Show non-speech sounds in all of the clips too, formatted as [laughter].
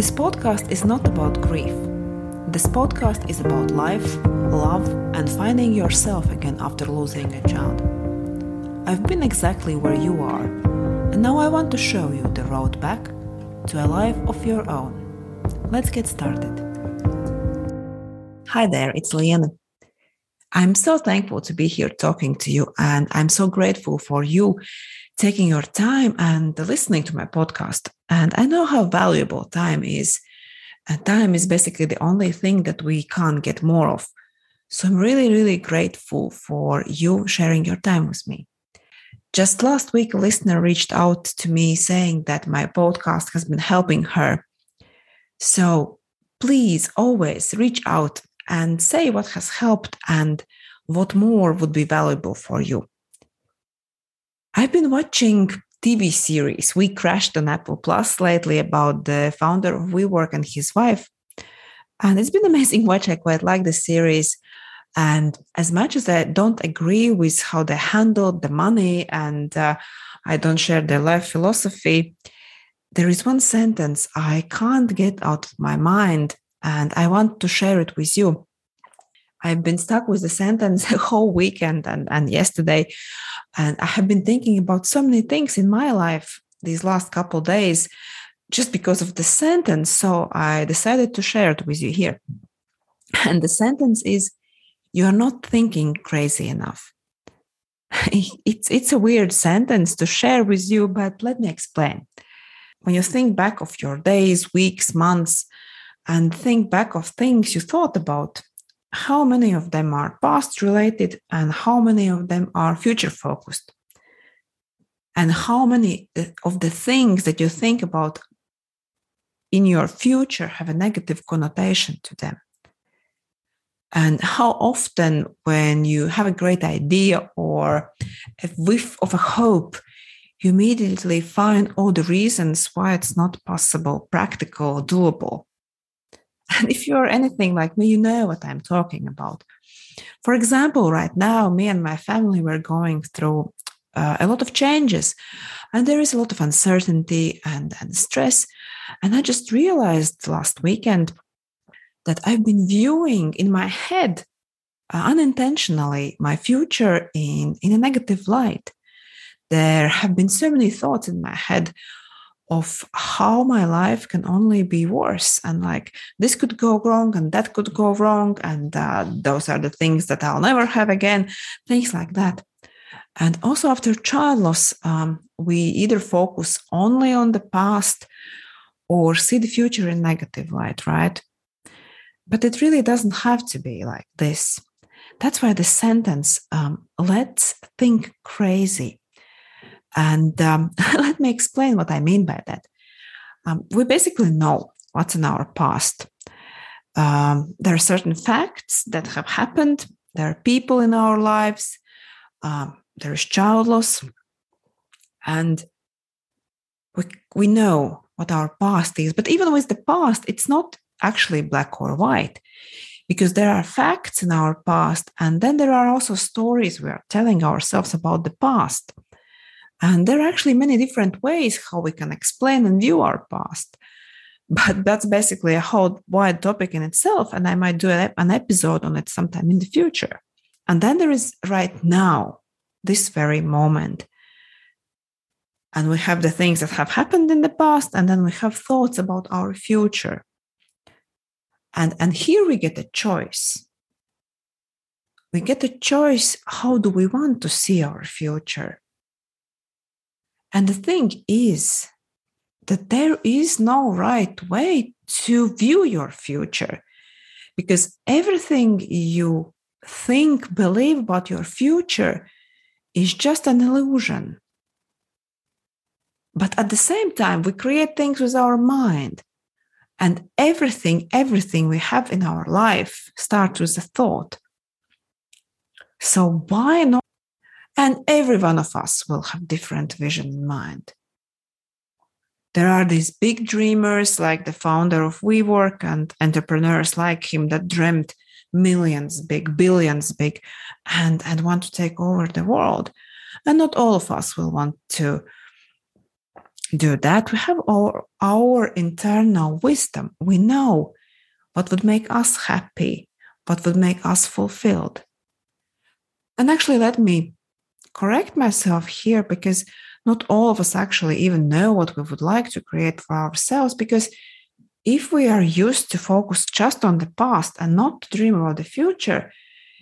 This podcast is not about grief. This podcast is about life, love, and finding yourself again after losing a child. I've been exactly where you are, and now I want to show you the road back to a life of your own. Let's get started. Hi there, it's Liana. I'm so thankful to be here talking to you, and I'm so grateful for you taking your time and listening to my podcast. And I know how valuable time is. And time is basically the only thing that we can't get more of. So I'm really, really grateful for you sharing your time with me. Just last week, a listener reached out to me saying that my podcast has been helping her. So please always reach out and say what has helped and what more would be valuable for you. I've been watching TV series We Crashed on Apple Plus lately about the founder of WeWork and his wife. And it's been [laughs] amazing watch. I quite like the series. And as much as I don't agree with how they handled the money and uh, I don't share their life philosophy, there is one sentence I can't get out of my mind and I want to share it with you. I've been stuck with the sentence [laughs] the whole weekend and, and yesterday. And I have been thinking about so many things in my life these last couple days just because of the sentence. So I decided to share it with you here. [laughs] And the sentence is You are not thinking crazy enough. [laughs] It's, it's a weird sentence to share with you, but let me explain. When you think back of your days, weeks, months, and think back of things you thought about, how many of them are past related and how many of them are future focused? And how many uh, of the things that you think about in your future have a negative connotation to them? And how often when you have a great idea or a whiff of a hope you immediately find all the reasons why it's not possible practical doable and if you're anything like me, you know what I'm talking about. For example, right now, me and my family were going through uh, a lot of changes, and there is a lot of uncertainty and, and stress. And I just realized last weekend that I've been viewing in my head uh, unintentionally my future in, in a negative light. There have been so many thoughts in my head of how my life can only be worse. And like this could go wrong and that could go wrong and uh, those are the things that i'll never have again things like that. And also after child loss um, we either focus only on the past or see the future in negative light right? But it really doesn't have to be like this. That's why the sentence um, let's think crazy and um, [laughs] let me explain what I mean by that. Um, we basically know what's in our past. Um, there are certain facts that have happened. There are people in our lives. Um, there is child loss. And we, we know what our past is. But even with the past, it's not actually black or white because there are facts in our past. And then there are also stories we are telling ourselves about the past. And there are actually many different ways how we can explain and view our past. But that's basically a whole wide topic in itself. And I might do an episode on it sometime in the future. And then there is right now, this very moment. And we have the things that have happened in the past, and then we have thoughts about our future. And, and here we get a choice. We get a choice how do we want to see our future? And the thing is that there is no right way to view your future because everything you think, believe about your future is just an illusion. But at the same time, we create things with our mind. And everything, everything we have in our life starts with a thought. So why not and every one of us will have different vision in mind. There are these big dreamers like the founder of WeWork and entrepreneurs like him that dreamt millions big, billions big, and, and want to take over the world. And not all of us will want to do that, we have our, our internal wisdom. We know what would make us happy, what would make us fulfilled. And actually, let me correct myself here because not all of us actually even know what we would like to create for ourselves. Because if we are used to focus just on the past and not to dream about the future,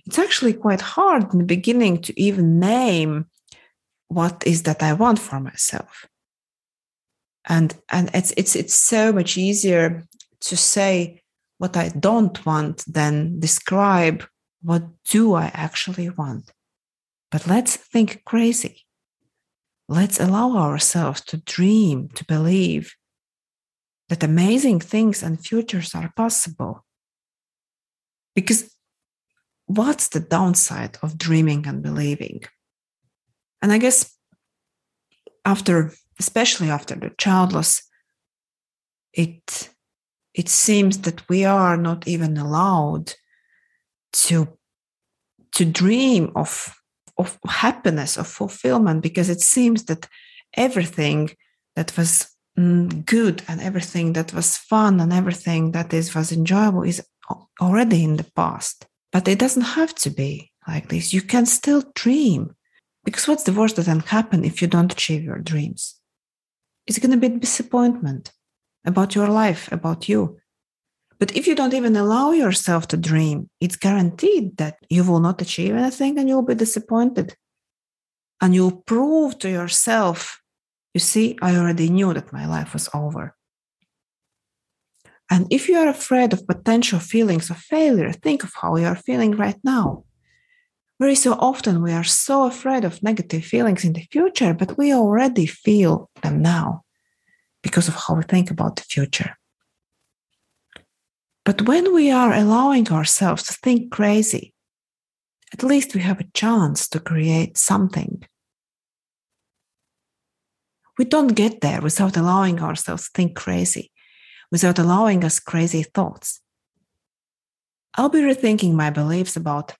it's actually quite hard in the beginning to even name what is that I want for myself. And and it's it's it's so much easier to say what I don't want than describe what do I actually want. But let's think crazy. Let's allow ourselves to dream, to believe that amazing things and futures are possible. Because what's the downside of dreaming and believing? And I guess after, especially after the child loss, it it seems that we are not even allowed to to dream of of happiness of fulfillment because it seems that everything that was mm, good and everything that was fun and everything that is was enjoyable is already in the past. But it doesn't have to be like this. You can still dream. Because what's the worst that can happen if you don't achieve your dreams? It's going to be disappointment about your life, about you. But if you don't even allow yourself to dream, it's guaranteed that you will not achieve anything and you'll be disappointed. And you'll prove to yourself, you see, I already knew that my life was over. And if you are afraid of potential feelings of failure, think of how you are feeling right now. Very so often we are so afraid of negative feelings in the future, but we already feel them now because of how we think about the future. But when we are allowing ourselves to think crazy, at least we have a chance to create something. We don't get there without allowing ourselves to think crazy, without allowing us crazy thoughts. I'll be rethinking my beliefs about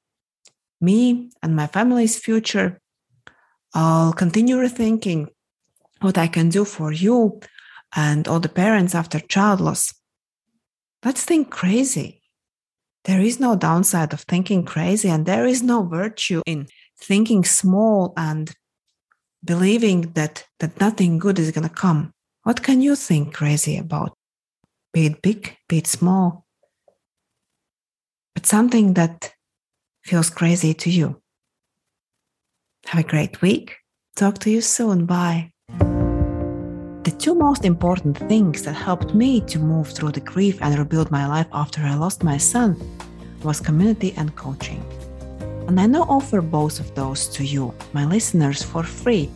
me and my family's future. I'll continue rethinking what I can do for you and all the parents after child loss. Let's think crazy. There is no downside of thinking crazy, and there is no virtue in thinking small and believing that, that nothing good is going to come. What can you think crazy about? Be it big, be it small, but something that feels crazy to you. Have a great week. Talk to you soon. Bye. The two most important things that helped me to move through the grief and rebuild my life after I lost my son was community and coaching. And I now offer both of those to you, my listeners, for free.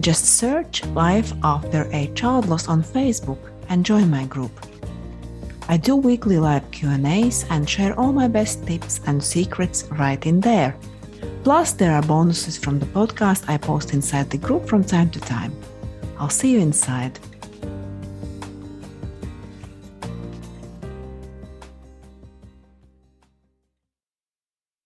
Just search Life After a Child Loss on Facebook and join my group. I do weekly live Q&As and share all my best tips and secrets right in there. Plus, there are bonuses from the podcast I post inside the group from time to time. I'll see you inside.